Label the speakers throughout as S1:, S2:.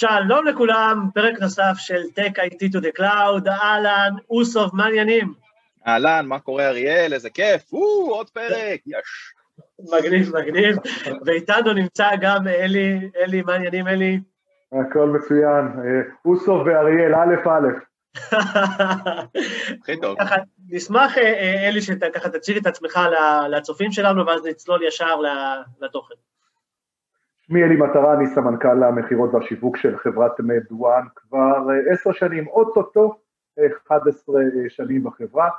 S1: שלום לכולם, פרק נוסף של Tech IT to the Cloud, אהלן, אוסוף, מה העניינים?
S2: אהלן, מה קורה אריאל, איזה כיף, או, עוד פרק, יש.
S1: מגניב, מגניב, ואיתנו נמצא גם אלי, אלי, מה העניינים אלי?
S3: הכל מצוין, אוסוף ואריאל, א' א'.
S2: הכי טוב.
S1: נשמח, אלי, שככה תציג את עצמך לצופים שלנו, ואז נצלול ישר לתוכן.
S3: שמי אלי מטרה, אני סמנכ"ל המכירות והשיווק של חברת MedOne כבר עשר שנים, אוטוטו 11 שנים בחברה.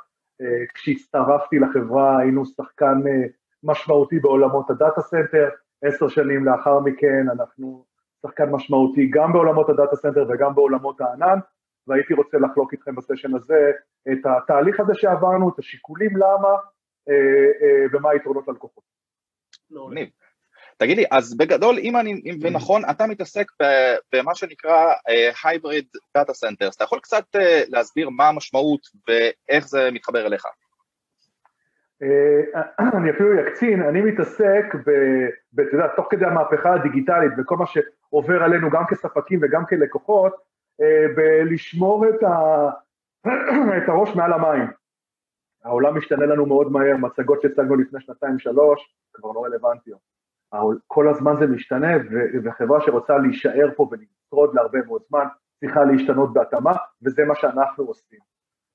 S3: כשהצטרפתי לחברה היינו שחקן משמעותי בעולמות ה data center, עשר שנים לאחר מכן אנחנו שחקן משמעותי גם בעולמות ה data center וגם בעולמות הענן, והייתי רוצה לחלוק איתכם בסשן הזה את התהליך הזה שעברנו, את השיקולים למה ומה היתרונות ללקוחות.
S2: מגניב. תגיד לי, אז בגדול, אם אני מבין נכון, אתה מתעסק במה שנקרא Hybrid Data Centers, אתה יכול קצת להסביר מה המשמעות ואיך זה מתחבר אליך?
S3: אני אפילו יקצין, אני מתעסק, אתה יודע, תוך כדי המהפכה הדיגיטלית וכל מה שעובר עלינו גם כספקים וגם כלקוחות, בלשמור את, ה... את הראש מעל המים. העולם משתנה לנו מאוד מהר, מצגות שהצגנו לפני שנתיים שלוש כבר לא רלוונטיות. כל הזמן זה משתנה, וחברה שרוצה להישאר פה ולשרוד להרבה מאוד זמן, צריכה להשתנות בהתאמה, וזה מה שאנחנו עושים.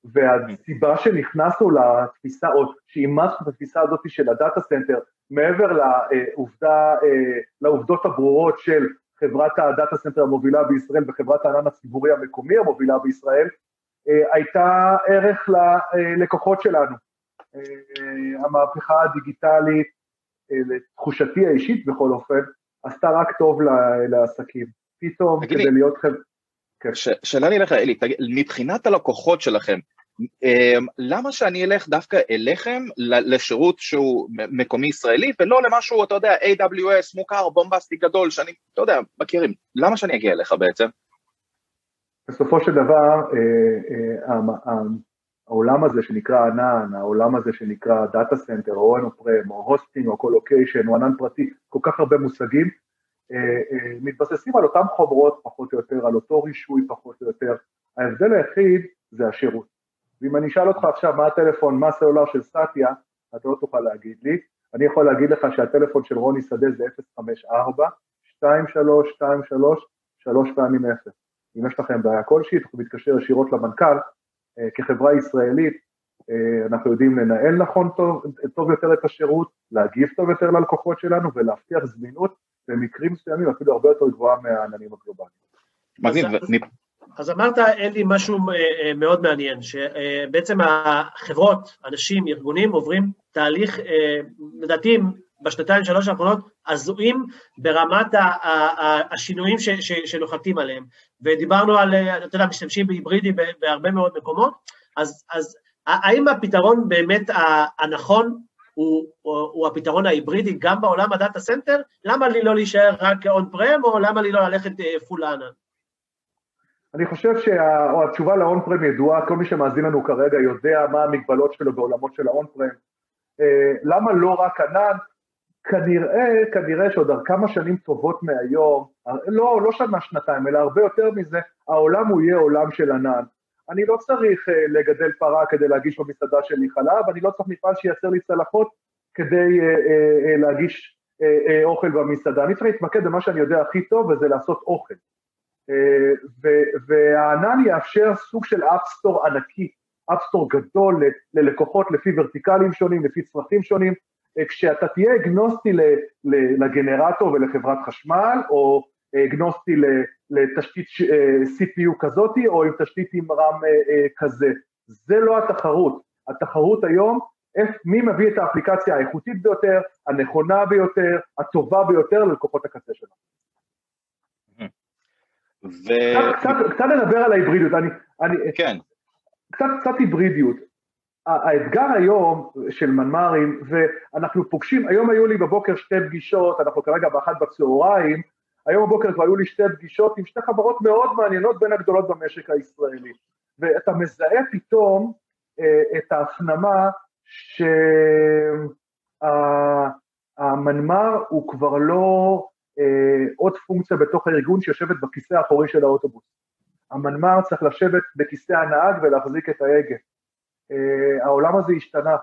S3: והסיבה שנכנסנו לתפיסה, או שאימצנו את התפיסה הזאת של ה data center, מעבר לעובדה, לעובדות הברורות של חברת ה data center המובילה בישראל וחברת הענן הציבורי המקומי המובילה בישראל, הייתה ערך ללקוחות שלנו. המהפכה הדיגיטלית, לתחושתי האישית בכל אופן, עשתה רק טוב לעסקים. פתאום כדי
S2: לי,
S3: להיות חבר'ה...
S2: כן. שאלה לי אליך, אלי, תגיד, מבחינת הלקוחות שלכם, למה שאני אלך דווקא אליכם לשירות שהוא מקומי ישראלי ולא למשהו, אתה יודע, AWS מוכר, בומבסטי גדול, שאני, אתה יודע, מכירים, למה שאני אגיע אליך בעצם?
S3: בסופו של דבר, העולם הזה שנקרא ענן, העולם הזה שנקרא data center, או on-prem, או hosting, או colocation, או ענן פרטי, כל כך הרבה מושגים, מתבססים על אותם חומרות פחות או יותר, על אותו רישוי פחות או יותר, ההבדל היחיד זה השירות. ואם אני אשאל אותך עכשיו מה הטלפון, מה הסלולר של סטיה, אתה לא תוכל להגיד לי, אני יכול להגיד לך שהטלפון של רוני שדה זה 054 23 23 3 פעמים 0. אם יש לכם בעיה כלשהי, תוכלו להתקשר ישירות למנכ"ל, כחברה ישראלית אנחנו יודעים לנהל נכון טוב, טוב יותר את השירות, להגיב טוב יותר ללקוחות שלנו ולהבטיח זמינות במקרים מסוימים אפילו הרבה יותר גבוהה מהעננים הגלובליים.
S1: אז אמרת, אלי, משהו מאוד מעניין, שבעצם החברות, אנשים, ארגונים עוברים תהליך, לדעתי בשנתיים שלוש האחרונות, הזויים ברמת השינויים שנוחתים עליהם. ודיברנו על, אתה יודע, משתמשים בהיברידי בהרבה מאוד מקומות, אז, אז האם הפתרון באמת הנכון הוא, הוא, הוא הפתרון ההיברידי גם בעולם ה data center? למה לי לא להישאר רק on-prem, או למה לי לא ללכת full לענן?
S3: אני חושב שהתשובה ל on-prem ידועה, כל מי שמאזין לנו כרגע יודע מה המגבלות שלו בעולמות של ה on-prem. למה לא רק ענן? כנראה, כנראה שעוד כמה שנים טובות מהיום, לא, לא שנה, שנתיים, אלא הרבה יותר מזה, העולם הוא יהיה עולם של ענן. אני לא צריך לגדל פרה כדי להגיש במסעדה שלי חלב, אני לא צריך מפעל שייצר לי צלחות כדי להגיש אוכל במסעדה, אני צריך להתמקד במה שאני יודע הכי טוב, וזה לעשות אוכל. והענן יאפשר סוג של אפסטור ענקי, אפסטור גדול ללקוחות לפי ורטיקלים שונים, לפי צרכים שונים, כשאתה תהיה אגנוסטי לגנרטור ולחברת חשמל, או אגנוסטי לתשתית CPU כזאתי, או עם תשתית עם רם כזה. זה לא התחרות. התחרות היום, מי מביא את האפליקציה האיכותית ביותר, הנכונה ביותר, הטובה ביותר ללקוחות הקצה שלנו. ו... קצת, קצת, קצת נדבר על ההיברידיות, אני, אני,
S2: כן.
S3: קצת, קצת היברידיות. האתגר היום של מנמ"רים, ואנחנו פוגשים, היום היו לי בבוקר שתי פגישות, אנחנו כרגע באחת בצהריים, היום בבוקר כבר היו לי שתי פגישות עם שתי חברות מאוד מעניינות בין הגדולות במשק הישראלי, ואתה מזהה פתאום אה, את ההפנמה שהמנמ"ר הוא כבר לא אה, עוד פונקציה בתוך הארגון שיושבת בכיסא האחורי של האוטובוס. המנמ"ר צריך לשבת בכיסא הנהג ולהחזיק את ההגה. אה, העולם הזה השתנה,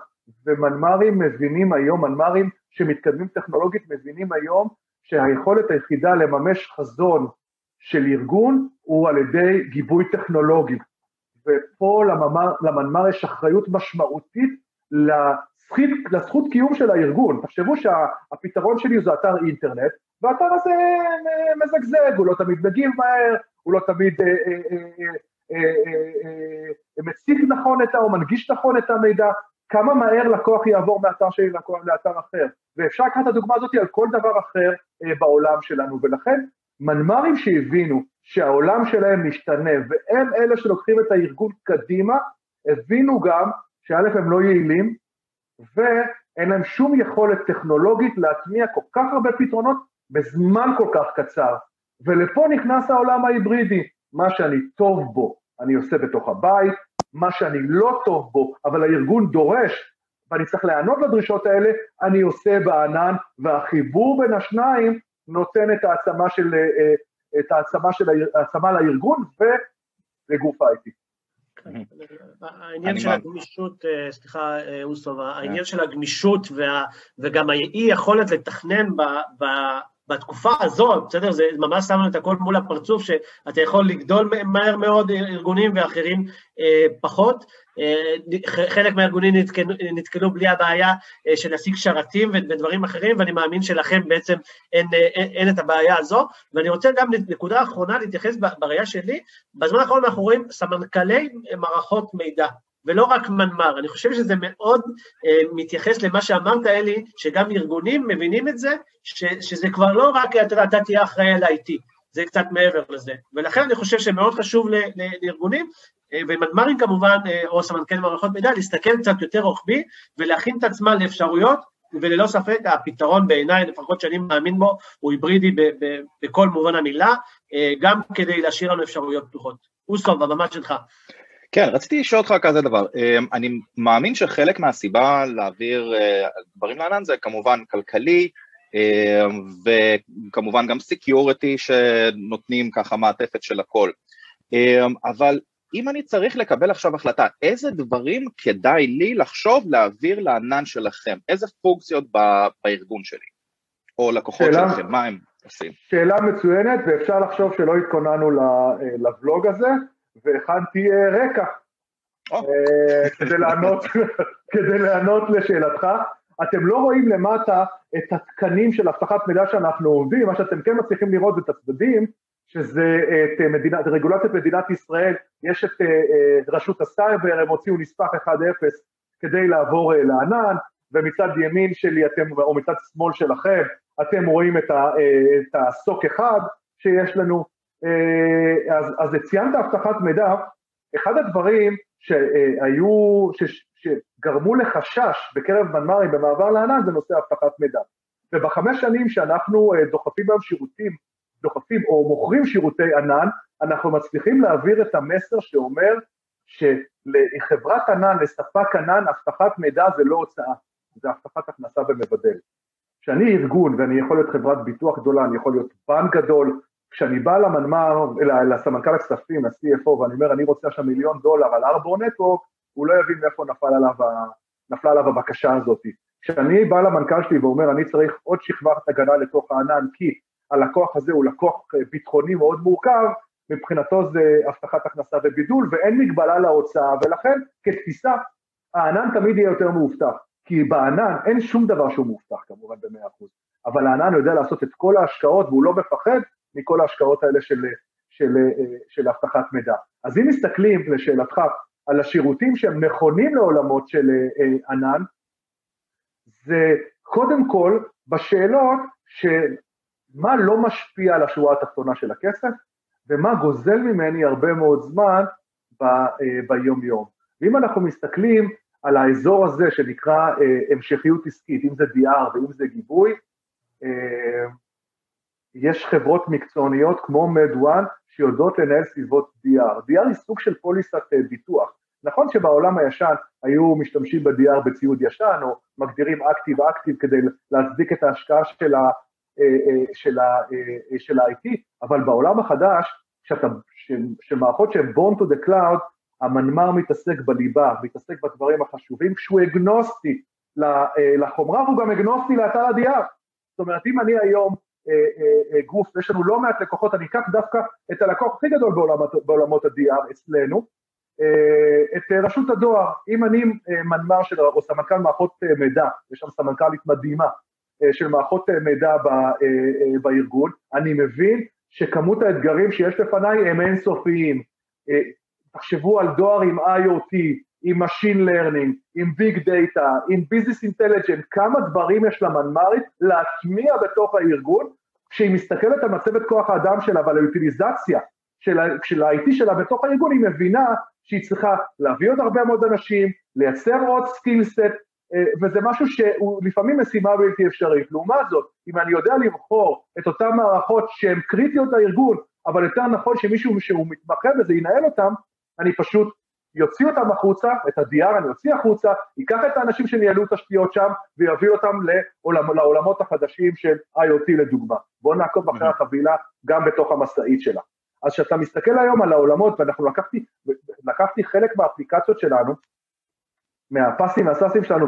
S3: ומנמ"רים מבינים היום, מנמ"רים שמתקדמים טכנולוגית מבינים היום שהיכולת היחידה לממש חזון של ארגון הוא על ידי גיבוי טכנולוגי. ופה למנמ"ר, למנמ"ר יש אחריות משמעותית לזכות, לזכות קיום של הארגון. תחשבו שהפתרון שלי זה אתר אינטרנט, והאתר הזה מזגזג, הוא לא תמיד מגיב מהר, הוא לא תמיד אה, אה, אה, מציג נכון את ה... או מנגיש נכון את המידע, כמה מהר לקוח יעבור מאתר שלי לאתר אחר. ואפשר לקחת את הדוגמה הזאת על כל דבר אחר בעולם שלנו, ולכן מנמ"רים שהבינו שהעולם שלהם משתנה והם אלה שלוקחים את הארגון קדימה, הבינו גם שא' הם לא יעילים ואין להם שום יכולת טכנולוגית להטמיע כל כך הרבה פתרונות בזמן כל כך קצר. ולפה נכנס העולם ההיברידי, מה שאני טוב בו אני עושה בתוך הבית, מה שאני לא טוב בו, אבל הארגון דורש ואני צריך להיענות לדרישות האלה, אני עושה בענן, והחיבור בין השניים נותן את העצמה של, אה, את העצמה של העצמה לארגון ולגוף ה-IT.
S1: העניין של הגמישות, אה, סליחה אוסוב, העניין של הגמישות וגם האי יכולת לתכנן בתקופה הזאת, בסדר? זה ממש שמנו את הכל מול הפרצוף, שאתה יכול לגדול מהר מאוד ארגונים ואחרים אה, פחות. אה, חלק מהארגונים נתקלו, נתקלו בלי הבעיה אה, של להשיג שרתים ודברים אחרים, ואני מאמין שלכם בעצם אין, אה, אין, אין את הבעיה הזו. ואני רוצה גם נקודה אחרונה להתייחס בראייה שלי, בזמן האחרון אנחנו רואים סמנכ"לי מערכות מידע. ולא רק מנמ"ר. אני חושב שזה מאוד אה, מתייחס למה שאמרת, אלי, שגם ארגונים מבינים את זה, ש, שזה כבר לא רק, אתה אתה תהיה אחראי על IT, זה קצת מעבר לזה. ולכן אני חושב שמאוד חשוב ל, ל, לארגונים, אה, ומנמ"רים כמובן, אה, או סמנכ"ל מערכות מידע, להסתכל קצת יותר רוחבי ולהכין את עצמם לאפשרויות, וללא ספק הפתרון בעיניי, לפחות שאני מאמין בו, הוא היברידי ב, ב, בכל מובן המילה, אה, גם כדי להשאיר לנו אפשרויות פתוחות. אוסטוב, הבמה שלך.
S2: כן, רציתי לשאול אותך כזה דבר, אמ, אני מאמין שחלק מהסיבה להעביר אה, דברים לענן זה כמובן כלכלי, אמ, וכמובן גם security שנותנים ככה מעטפת של הכל, אמ, אבל אם אני צריך לקבל עכשיו החלטה, איזה דברים כדאי לי לחשוב להעביר לענן שלכם, איזה פונקציות בארגון שלי, או לקוחות שאלה, שלכם, מה הם עושים?
S3: שאלה מצוינת, ואפשר לחשוב שלא התכוננו אה, לבלוג הזה, והכנתי אה, רקע אה, כדי לענות, כדי לענות לשאלתך. אתם לא רואים למטה את התקנים של אבטחת מידע שאנחנו עובדים, מה שאתם כן מצליחים לראות זה את הצדדים, שזה את, מדינה, את רגולציית מדינת ישראל, יש את, אה, רשות הסייבר, הם הוציאו נספח 1-0 כדי לעבור לענן, ומצד ימין שלי אתם, או מצד שמאל שלכם, אתם רואים את, ה, את הסוק אחד שיש לנו, אה, אז, אז ציינת אבטחת מידע, אחד הדברים שהיו, ש, שגרמו לחשש בקרב מנמ"רים במעבר לענן זה נושא אבטחת מידע. ובחמש שנים שאנחנו אה, דוחפים היום שירותים, דוחפים או מוכרים שירותי ענן, אנחנו מצליחים להעביר את המסר שאומר שלחברת ענן, לספק ענן, אבטחת מידע זה לא הוצאה, זה אבטחת הכנסה במבדל. כשאני ארגון ואני יכול להיות חברת ביטוח גדולה, אני יכול להיות בנק גדול, כשאני בא למנמ"ר, לסמנכ"ל הכספים, ל-CFO, ואני אומר, אני רוצה עכשיו מיליון דולר על ארבו נטו, הוא לא יבין מאיפה נפל עליו, נפלה עליו הבקשה הזאת. כשאני בא למנכ"ל שלי ואומר, אני צריך עוד שכבת הגנה לתוך הענן, כי הלקוח הזה הוא לקוח ביטחוני מאוד מורכב, מבחינתו זה הבטחת הכנסה ובידול, ואין מגבלה להוצאה, ולכן כתפיסה, הענן תמיד יהיה יותר מאובטח. כי בענן אין שום דבר שהוא מאובטח כמובן במאה אחוז, אבל הענן יודע לעשות את כל ההשקעות והוא לא מפחד מכל ההשקעות האלה של, של, של אבטחת מידע. אז אם מסתכלים, לשאלתך, על השירותים שהם נכונים לעולמות של אה, ענן, זה קודם כל בשאלות של מה לא משפיע על השורה התחתונה של הכסף, ומה גוזל ממני הרבה מאוד זמן ב, אה, ביום יום. ואם אנחנו מסתכלים על האזור הזה שנקרא אה, המשכיות עסקית, אם זה DR ואם זה גיבוי, יש חברות מקצועניות כמו מדואן שיודעות לנהל סביבות DR. DR היא סוג של פוליסת אה, ביטוח. נכון שבעולם הישן היו משתמשים ב-DR בציוד ישן, או מגדירים אקטיב אקטיב כדי להצדיק את ההשקעה של של ה-IT, אבל בעולם החדש, שאתה, שמערכות שהן born to the cloud, המנמ"ר מתעסק בליבה, מתעסק בדברים החשובים, כשהוא אגנוסטי לחומרה והוא גם אגנוסטי לאתר הדייר. זאת אומרת, אם אני היום אה, אה, אה, גוף, יש לנו לא מעט לקוחות, אני אקח דווקא את הלקוח הכי גדול בעולמות, בעולמות ה-DR אצלנו, את רשות הדואר, אם אני מנמ"ר של, או סמנכ"ל מערכות מידע, יש שם סמנכ"לית מדהימה של מערכות מידע בארגון, אני מבין שכמות האתגרים שיש לפניי הם אינסופיים. תחשבו על דואר עם IoT, עם Machine Learning, עם Big Data, עם Business Intelligence, כמה דברים יש למנמ"רית להטמיע בתוך הארגון, כשהיא מסתכלת על מצבת כוח האדם שלה ועל האוטיליזציה של, של ה-IT שלה בתוך הארגון, היא מבינה שהיא צריכה להביא עוד הרבה מאוד אנשים, לייצר עוד סקילסט, אה, וזה משהו שהוא לפעמים משימה בלתי אפשרית. לעומת זאת, אם אני יודע לבחור את אותן מערכות שהן קריטיות לארגון, אבל יותר נכון שמישהו שהוא מתמחה בזה ינהל אותם, אני פשוט יוציא אותם החוצה, את ה-DR אני אוציא החוצה, ייקח את האנשים שניהלו תשתיות שם ויביא אותם לעולם, לעולמות החדשים של IoT לדוגמה. בואו נעקוב אחרי החבילה גם בתוך המשאית שלה. אז כשאתה מסתכל היום על העולמות, ואנחנו לקחתי, לקחתי חלק מהאפליקציות שלנו, מהפסים והסאסים שלנו,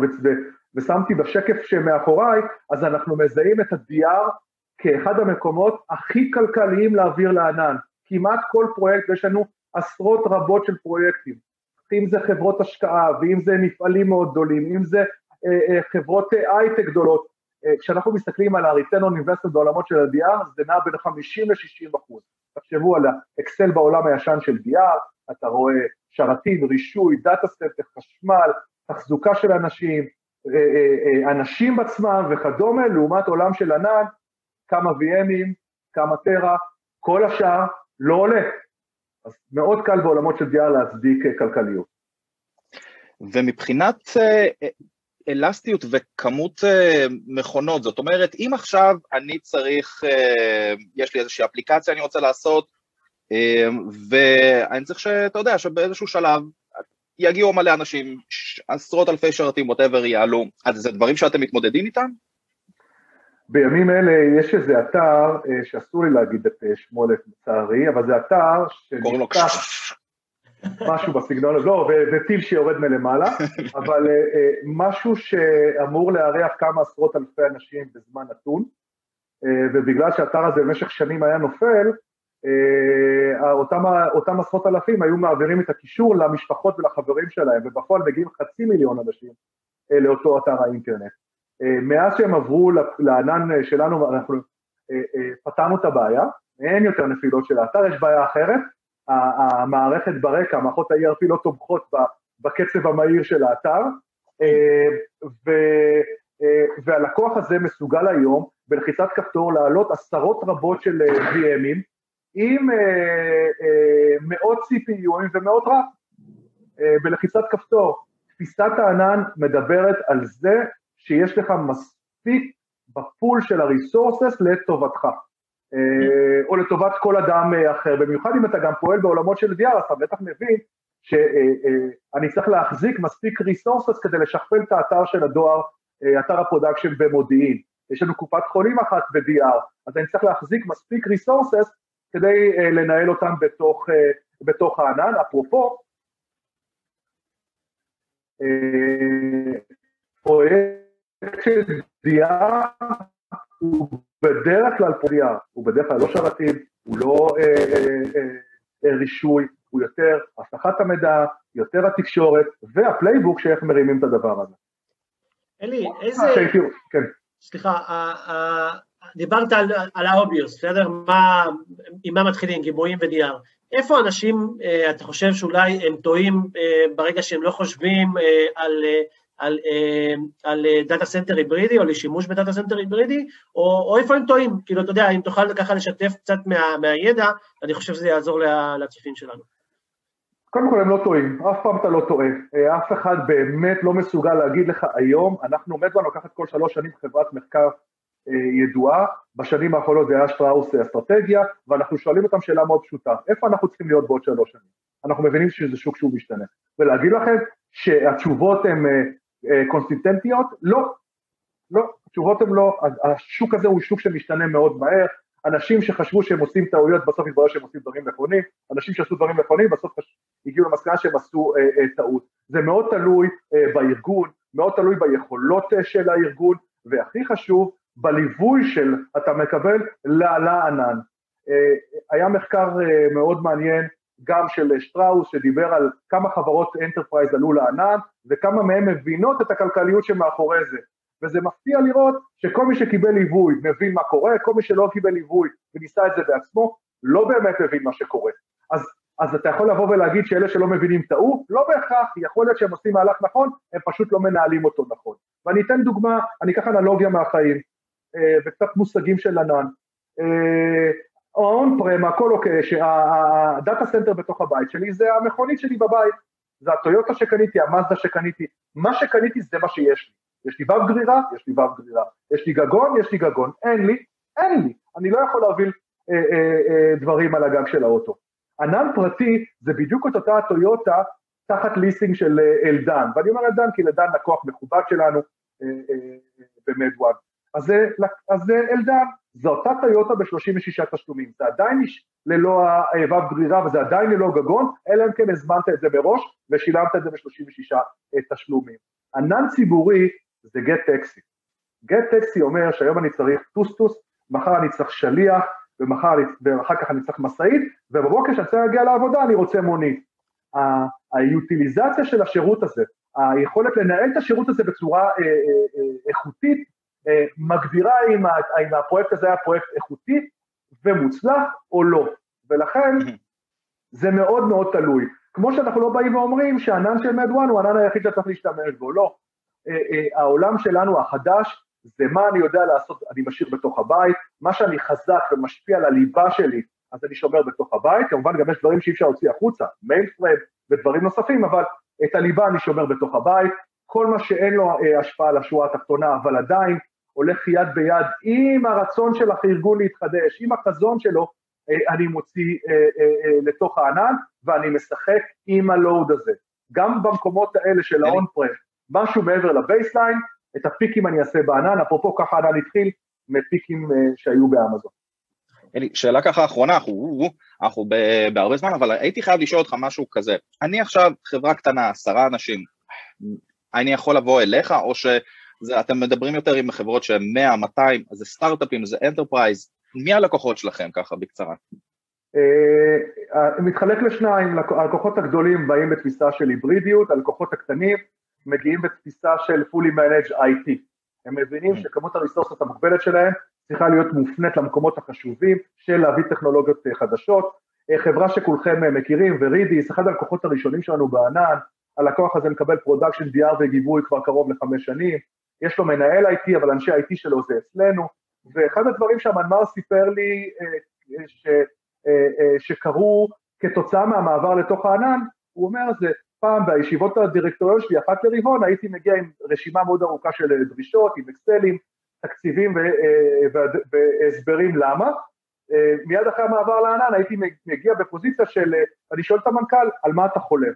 S3: ושמתי בשקף שמאחוריי, אז אנחנו מזהים את ה-DR כאחד המקומות הכי כלכליים להעביר לענן. כמעט כל פרויקט, יש לנו עשרות רבות של פרויקטים. אם זה חברות השקעה, ואם זה מפעלים מאוד גדולים, אם זה אה, אה, חברות אה, הייטק גדולות, אה, כשאנחנו מסתכלים על ה-return on investment בעולמות של ה-DR, זה נע בין 50 ל-60 אחוז. תחשבו על האקסל בעולם הישן של DR, אתה רואה שרתים, רישוי, data center, חשמל, תחזוקה של אנשים, אה, אה, אנשים עצמם וכדומה, לעומת עולם של ענן, כמה VM ים, כמה טרה, כל השאר לא עולה, אז מאוד קל בעולמות של DR להצדיק אה, כלכליות.
S2: ומבחינת אה, אלסטיות וכמות אה, מכונות, זאת אומרת, אם עכשיו אני צריך, יש לי איזושהי אפליקציה אני רוצה לעשות, ואני צריך שאתה יודע, שבאיזשהו שלב יגיעו מלא אנשים, עשרות אלפי שרתים, ווטאבר יעלו, אז זה דברים שאתם מתמודדים איתם?
S3: בימים אלה יש איזה אתר אה, שאסור לי להגיד את אה, שמו לצערי, אבל זה אתר
S2: שנפתח
S3: משהו בסגנון, לא, וטיל שיורד מלמעלה, אבל אה, משהו שאמור לארח כמה עשרות אלפי אנשים בזמן נתון, ובגלל שהאתר הזה במשך שנים היה נופל, אותם, אותם עשרות אלפים היו מעבירים את הקישור למשפחות ולחברים שלהם, ובפועל מגיעים חצי מיליון אנשים לאותו אתר האינטרנט. אה, מאז שהם עברו לענן אה, שלנו, אנחנו אה, פתרנו את הבעיה, אין יותר נפילות של האתר, יש בעיה אחרת, המערכת ברקע, מערכות ה-ERP לא תומכות בקצב המהיר של האתר, ו, והלקוח הזה מסוגל היום בלחיצת כפתור להעלות עשרות רבות של VMים עם מאות CPUים ומאות רב בלחיצת כפתור. תפיסת הענן מדברת על זה שיש לך מספיק ב pool של ה resources לטובתך, אה, או לטובת כל אדם אה, אחר, במיוחד אם אתה גם פועל בעולמות של DR, אתה בטח מבין שאני אה, צריך להחזיק מספיק resources כדי לשכפל את האתר של הדואר, אתר ה production במודיעין. יש לנו קופת חולים אחת ב-DR, אז אני צריך להחזיק מספיק resources כדי לנהל אותם בתוך, בתוך הענן. אפרופו, פרויקט שדיעה הוא בדרך כלל פרויקט, הוא בדרך כלל לא שרתים, הוא לא אה, אה, אה, רישוי, הוא יותר אבטחת המידע, יותר התקשורת, וה playbook שאיך מרימים את הדבר הזה.
S1: אלי, איזה... שהייתי, כן. סליחה, דיברת על, על ה obvious, בסדר? מה, עם מה מתחילים, גיבויים ו-DR. איפה אנשים, אתה חושב שאולי הם טועים ברגע שהם לא חושבים על על, אה, על אה, data center היברידי או לשימוש ב data center היברידי, או, או איפה הם טועים, כאילו, אתה יודע, אם תוכל ככה לשתף קצת מה, מהידע, אני חושב שזה יעזור לצופים שלנו.
S3: קודם כל הם לא טועים, אף פעם אתה לא טועה, אה, אף אחד באמת לא מסוגל להגיד לך היום, אנחנו עומד לנו לקחת כל שלוש שנים חברת מחקר ידועה, בשנים האחרונות זה היה שטראוס אסטרטגיה, ואנחנו שואלים אותם שאלה מאוד פשוטה, איפה אנחנו צריכים להיות בעוד שלוש שנים? אנחנו מבינים שזה שוק שהוא משתנה, ולהגיד לכם שהתשובות הן קונסיסטנטיות? לא. לא, התשובות הן לא, השוק הזה הוא שוק שמשתנה מאוד מהר, אנשים שחשבו שהם עושים טעויות, בסוף התברר שהם עושים דברים נכונים, אנשים שעשו דברים נכונים, בסוף הגיעו למסקנה שהם עשו אה, אה, טעות. זה מאוד תלוי אה, בארגון, מאוד תלוי ביכולות אה, של הארגון, והכי חשוב, בליווי של אתה מקבל לענן. אה, היה מחקר אה, מאוד מעניין גם של שטראוס שדיבר על כמה חברות enterprise עלו לענן וכמה מהן מבינות את הכלכליות שמאחורי זה. וזה מפתיע לראות שכל מי שקיבל ליווי מבין מה קורה, כל מי שלא קיבל ליווי וניסה את זה בעצמו, לא באמת מבין מה שקורה. אז, אז אתה יכול לבוא ולהגיד שאלה שלא מבינים טעו? לא בהכרח, יכול להיות שהם עושים מהלך נכון, הם פשוט לא מנהלים אותו נכון. ואני אתן דוגמה, אני אקח אנלוגיה מהחיים, אה, וקצת מושגים של ענן. On-prem, הכל אוקיי, שה data center בתוך הבית שלי זה המכונית שלי בבית, זה הטויוטה שקניתי, המאזדה שקניתי, מה שקניתי זה מה שיש לי. יש לי וו גרירה, יש לי וו גרירה, יש לי גגון, יש לי גגון, אין לי, אין לי, אני לא יכול להוביל אה, אה, אה, דברים על הגג של האוטו. ענן פרטי זה בדיוק את אותה הטויוטה תחת ליסינג של אה, אלדן, ואני אומר אלדן כי אלדן לקוח מכובד שלנו אה, אה, במד וואן. אז אז אלדן, זו אותה טויוטה ב-36 תשלומים, זה עדיין ללא הוו גרירה וזה עדיין ללא גגון, אלא אם כן הזמנת את זה מראש ושילמת את זה ב-36 תשלומים. ענן ציבורי זה גט טקסי. גט טקסי אומר שהיום אני צריך טוסטוס, מחר אני צריך שליח, ומחר, ואחר כך אני צריך משאית, ובבוקר כשאני צריך להגיע לעבודה אני רוצה מונית. היוטיליזציה של השירות הזה, היכולת לנהל את השירות הזה בצורה אה, אה, אה, איכותית, אה, מגדירה אם, אם הפרויקט הזה היה פרויקט איכותי ומוצלח או לא, ולכן זה מאוד מאוד תלוי. כמו שאנחנו לא באים ואומרים שהענן של מדואן הוא הענן היחיד שאתה צריך להשתמש בו, לא. אה, אה, העולם שלנו החדש זה מה אני יודע לעשות, אני משאיר בתוך הבית, מה שאני חזק ומשפיע על הליבה שלי, אז אני שומר בתוך הבית, כמובן גם יש דברים שאי אפשר להוציא החוצה, mainframe ודברים נוספים, אבל את הליבה אני שומר בתוך הבית, כל מה שאין לו השפעה על השורה התחתונה, אבל עדיין הולך יד ביד עם הרצון של הארגון להתחדש, עם החזון שלו, אה, אני מוציא אה, אה, לתוך הענן ואני משחק עם ה load הזה. גם במקומות האלה של ה on-prem, משהו מעבר ל baseline, את הפיקים אני אעשה בענן, אפרופו ככה הענן התחיל מפיקים שהיו באמזון.
S2: אלי, שאלה ככה אחרונה, אנחנו, אנחנו בהרבה זמן, אבל הייתי חייב לשאול אותך משהו כזה. אני עכשיו חברה קטנה, עשרה אנשים, אני יכול לבוא אליך, או ש... זה, אתם מדברים יותר עם חברות שהן 100, 200, אז זה סטארט-אפים, זה enterprise, מי הלקוחות שלכם ככה בקצרה?
S3: אה, מתחלק לשניים, הלקוחות הגדולים באים בתפיסה של היברידיות, הלקוחות הקטנים מגיעים בתפיסה של fully managed IT. הם מבינים mm. שכמות הריסורסות המוגבלת שלהם צריכה להיות מופנית למקומות החשובים של להביא טכנולוגיות אה, חדשות. אה, חברה שכולכם מכירים, Varidis, אחד הלקוחות הראשונים שלנו בענן, הלקוח הזה מקבל production DR וגיבוי כבר קרוב לחמש שנים, יש לו מנהל IT, אבל אנשי IT שלו זה אצלנו, ואחד הדברים שהמנמ"ר סיפר לי אה, ש, אה, אה, שקרו כתוצאה מהמעבר לתוך הענן, הוא אומר זה פעם בישיבות הדירקטוריון שלי אחת לרבעון הייתי מגיע עם רשימה מאוד ארוכה של דרישות, עם אקסלים, תקציבים והסברים למה, מיד אחרי המעבר לענן הייתי מגיע בפוזיציה של, אני שואל את המנכ"ל, על מה אתה חולם?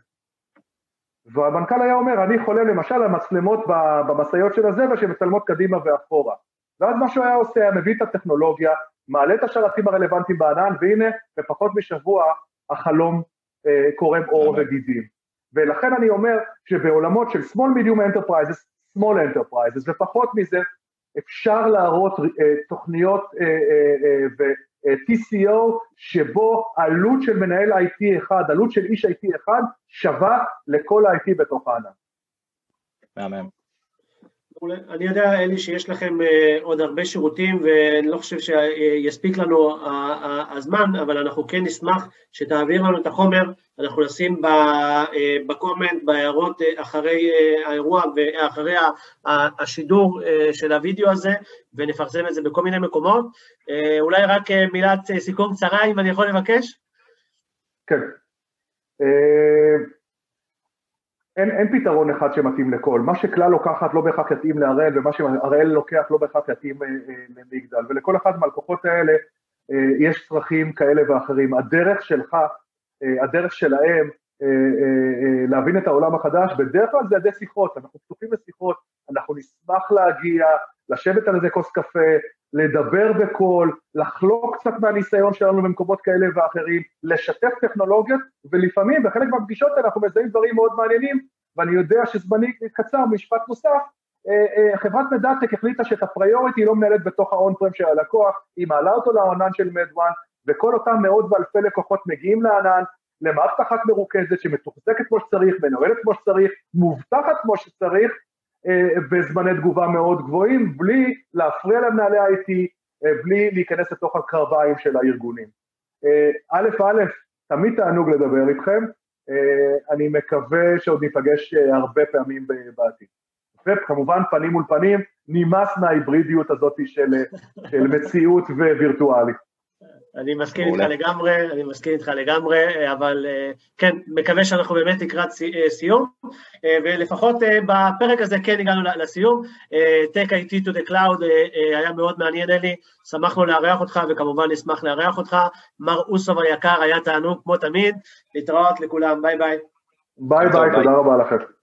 S3: והמנכ"ל היה אומר, אני חולם למשל על מצלמות במשאיות של הזבל שמצלמות קדימה ואחורה. ואז מה שהוא היה עושה, היה מביא את הטכנולוגיה, מעלה את השרתים הרלוונטיים בענן, והנה, בפחות משבוע החלום אה, קורם עור וגידים. ולכן אני אומר שבעולמות של small medium enterprises, small enterprises, ופחות מזה, אפשר להראות אה, תוכניות אה, אה, אה, TCO שבו עלות של מנהל IT אחד, עלות של איש IT אחד, שווה לכל ה-IT בתוך הענן.
S2: מהמם.
S1: אני יודע, אלי, שיש לכם אה, עוד הרבה שירותים ואני לא חושב שיספיק לנו הזמן, אבל אנחנו כן נשמח שתעביר לנו את החומר, אנחנו נשים אה, בקומנט, בהערות אה, אחרי האירוע ואחרי השידור של הוידאו הזה, ונפרסם את זה בכל מיני מקומות. אולי רק מילת סיכום קצרה, אם אני יכול לבקש?
S3: כן. אין, אין פתרון אחד שמתאים לכל, מה שכלל לוקחת לא בהכרח יתאים להראל ומה שהראל לוקח לא בהכרח יתאים אה, אה, למגדל. ולכל אחד מהלקוחות האלה אה, יש צרכים כאלה ואחרים, הדרך שלך, הדרך שלהם להבין את העולם החדש בדרך כלל זה ידי שיחות, אנחנו פתוחים לשיחות, אנחנו נשמח להגיע, לשבת על איזה כוס קפה, לדבר בקול, לחלוק קצת מהניסיון שלנו במקומות כאלה ואחרים, לשתף טכנולוגיות, ולפעמים בחלק מהפגישות האלה אנחנו מזהים דברים מאוד מעניינים, ואני יודע שזמני קצר, משפט נוסף, אה, אה, חברת מדעטק החליטה שאת הפריוריטי היא לא מנהלת בתוך האון פרם של הלקוח, היא מעלה אותו לענן של מדוואן, וכל אותם מאות ואלפי לקוחות מגיעים לענן, למערכת אחת מרוכזת שמתוחזקת כמו שצריך, מנוהלת כמו שצריך, מובטחת כמו שצריך, בזמני תגובה מאוד גבוהים, בלי להפריע למנהלי IT, בלי להיכנס לתוך הקרביים של הארגונים. א' א', תמיד תענוג לדבר איתכם, אני מקווה שעוד ניפגש הרבה פעמים בעתיד. וכמובן פנים מול פנים, נמאס מההיברידיות הזאת של, של מציאות ווירטואלית.
S1: אני מסכים איתך לגמרי, אני מסכים איתך לגמרי, אבל אה, כן, מקווה שאנחנו באמת לקראת אה, סיום, אה, ולפחות בפרק הזה כן הגענו לסיום. Tech IT to the Cloud היה מאוד מעניין, אלי, שמחנו לארח אותך, וכמובן נשמח לארח אותך. מר אוסוב היקר, היה תענוג כמו תמיד, להתראות לכולם, ביי ביי.
S3: ביי ביי, תודה רבה לכם.